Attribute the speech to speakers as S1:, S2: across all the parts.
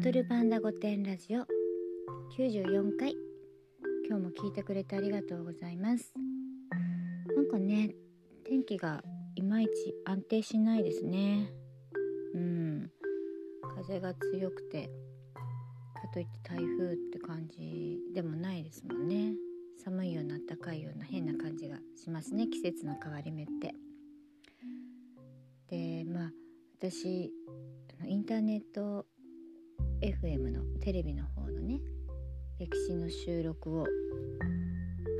S1: 踊るパンダ御殿ラジオ。94回。今日も聞いてくれてありがとうございます。なんかね天気がいまいち安定しないですね。うん。風が強くてかといって台風って感じでもないですもんね。寒いような暖かいような変な感じがしますね。季節の変わり目って。でまあ私インターネット FM のテレビの方のね歴史の収録を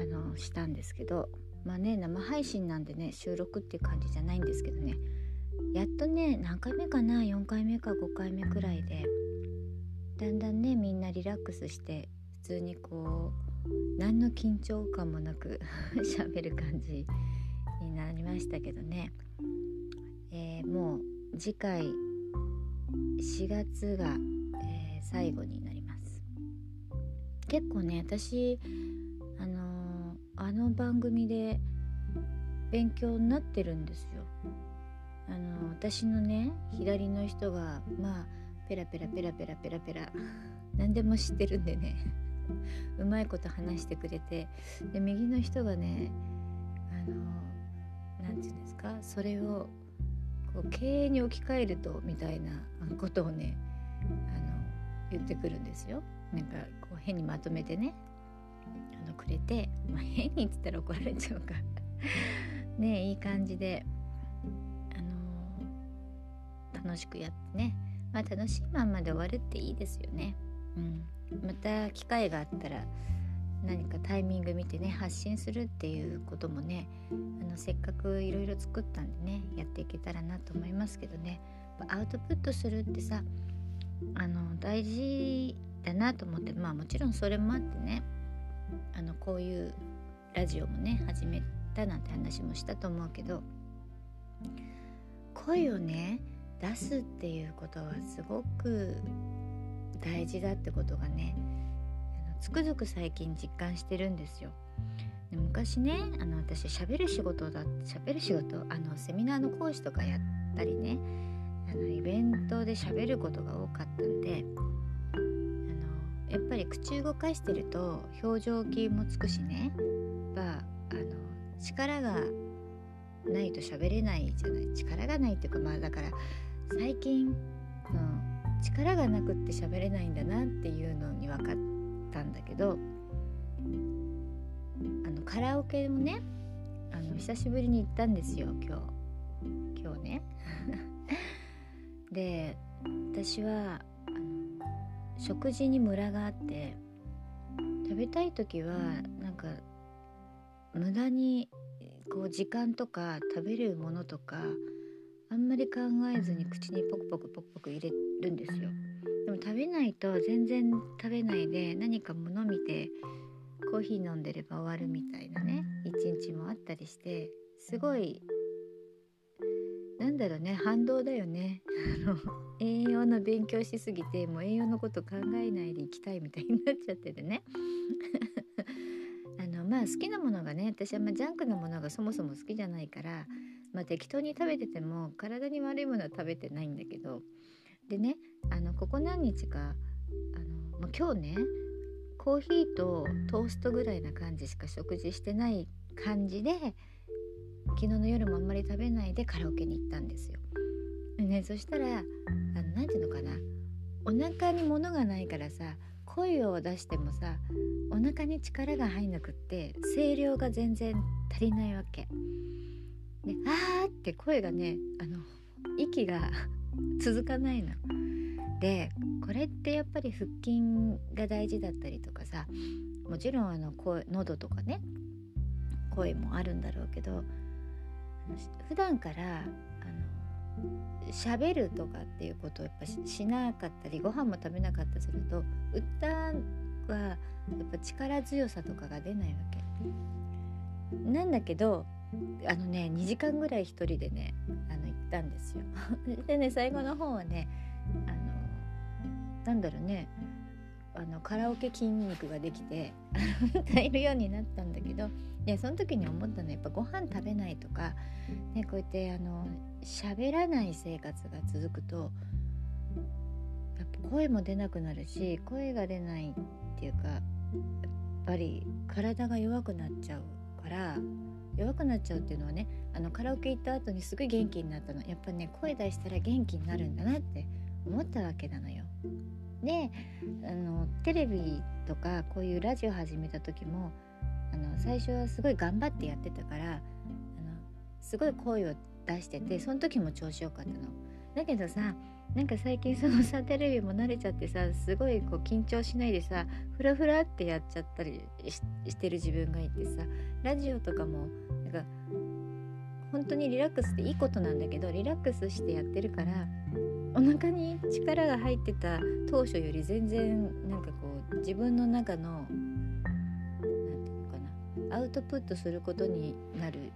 S1: あのしたんですけどまあね生配信なんでね収録っていう感じじゃないんですけどね。やっとね何回目かな4回目か5回目くらいでだんだんねみんなリラックスして普通にこう何の緊張感もなく 喋る感じになりましたけどね、えー、もう次回4月が、えー、最後になります。結構ね私あのー、あの番組で勉強になってるんですよ。あの私のね左の人がまあペラペラペラペラペラペラ 何でも知ってるんでね うまいこと話してくれてで右の人がねあの何て言うんですかそれをこう経営に置き換えるとみたいなことをね言ってくるんですよ。なんかこう変にまとめてね。あのくれて、まあ、変に言ったら怒られちゃうか。ねいい感じで、あの楽しくやってね、まあ、楽しいまんまで終わるっていいですよね。うん、また機会があったら何かタイミング見てね発信するっていうこともねあのせっかくいろいろ作ったんでねやっていけたらなと思いますけどね。アウトプットするってさあの大事だなと思ってまあもちろんそれもあってねあのこういうラジオもね始めたなんて話もしたと思うけど声をね出すっていうことはすごく大事だってことがねつくづく最近実感してるんですよ。で昔ねあの私しゃべる仕事だしゃべる仕事あのセミナーの講師とかやったりねあのイベントでしゃべることが多かったんであのやっぱり口動かしてると表情筋もつくしね。やあの力がないと喋れないじゃない。力がないっていうかまあだから最近、うん、力がなくって喋れないんだなっていうのに分かったんだけどあのカラオケもねあの久しぶりに行ったんですよ今日。今日ね。で私はあの食事にムラがあって食べたい時はなんか無駄にこう時間とか食べるものとかあんまり考えずに口にポクポクポクポク入れるんですよ。でも食べないと全然食べないで何か物見てコーヒー飲んでれば終わるみたいなね一日もあったりしてすごいなんだろうね反動だよね。あの栄養の勉強しすぎてもう栄養のこと考えないでいきたいみたいになっちゃっててね。あのまあ好きなものがね私はまジャンクなものがそもそも好きじゃないからまあ、適当に食べてても体に悪いものは食べてないんだけど。でねあのここ何日かあの、まあ、今日ねコーヒーとトーストぐらいな感じしか食事してない感じで昨日の夜もあんまり食べないでカラオケに行ったんですよ。ね、そしたら何て言うのかなお腹に物がないからさ声を出してもさお腹に力が入んなくって声量が全然足りないわけ。で「あー」って声がねあの息が 続かないの。でこれってやっぱり腹筋が大事だったりとかさもちろんあの声喉とかね声もあるんだろうけど普段からあの喋るとかっていうことをやっぱしなかったりご飯も食べなかったりすると歌はやっぱ力強さとかが出ないわけ。なんだけどあのね2時間ぐらい一人でねあの行ったんですよ。でね最後の方はねあのなんだろうねあのカラオケ筋肉ができて歌えるようになったんだけどいやその時に思ったのはやっぱご飯食べないとか、ね、こうやってあの喋らない生活が続くとやっぱ声も出なくなるし声が出ないっていうかやっぱり体が弱くなっちゃうから弱くなっちゃうっていうのはねあのカラオケ行った後にすごい元気になったのやっぱね声出したら元気になるんだなって思ったわけなのよ。であのテレビとかこういうラジオ始めた時もあの最初はすごい頑張ってやってたからすごい声を出しててその時も調子よかったの。だけどさなんか最近そのさテレビも慣れちゃってさすごいこう緊張しないでさフラフラってやっちゃったりしてる自分がいてさラジオとかもなんか本当にリラックスっていいことなんだけどリラックスしてやってるからお腹に力が入ってた当初より全然なんかこう自分の中の何て言うのかなアウトプットすることになる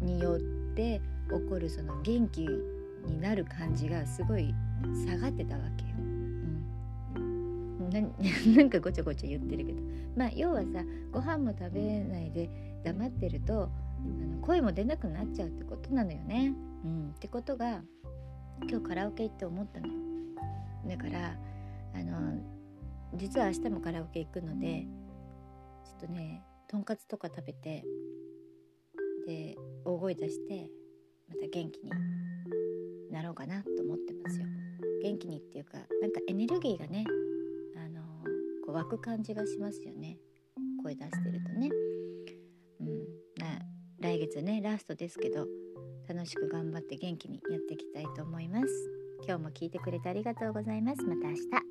S1: によって起こるその元気になる感じがすごい下がってたわけよ。うん、な なんかごちゃごちゃ言ってるけどまあ要はさご飯も食べないで黙ってるとあの声も出なくなっちゃうってことなのよね。うん、ってことが今日カラオケ行って思ったのよ。だからあの実は明日もカラオケ行くのでちょっとねとんかつとか食べてで大声出してまた元気になろうかなと思ってますよ。元気にっていうかなんかエネルギーがねあのこう湧く感じがしますよね声出してるとね。うん、来月ねラストですけど楽しく頑張って元気にやっていきたいと思います。今日も聞いてくれてありがとうございます。また明日。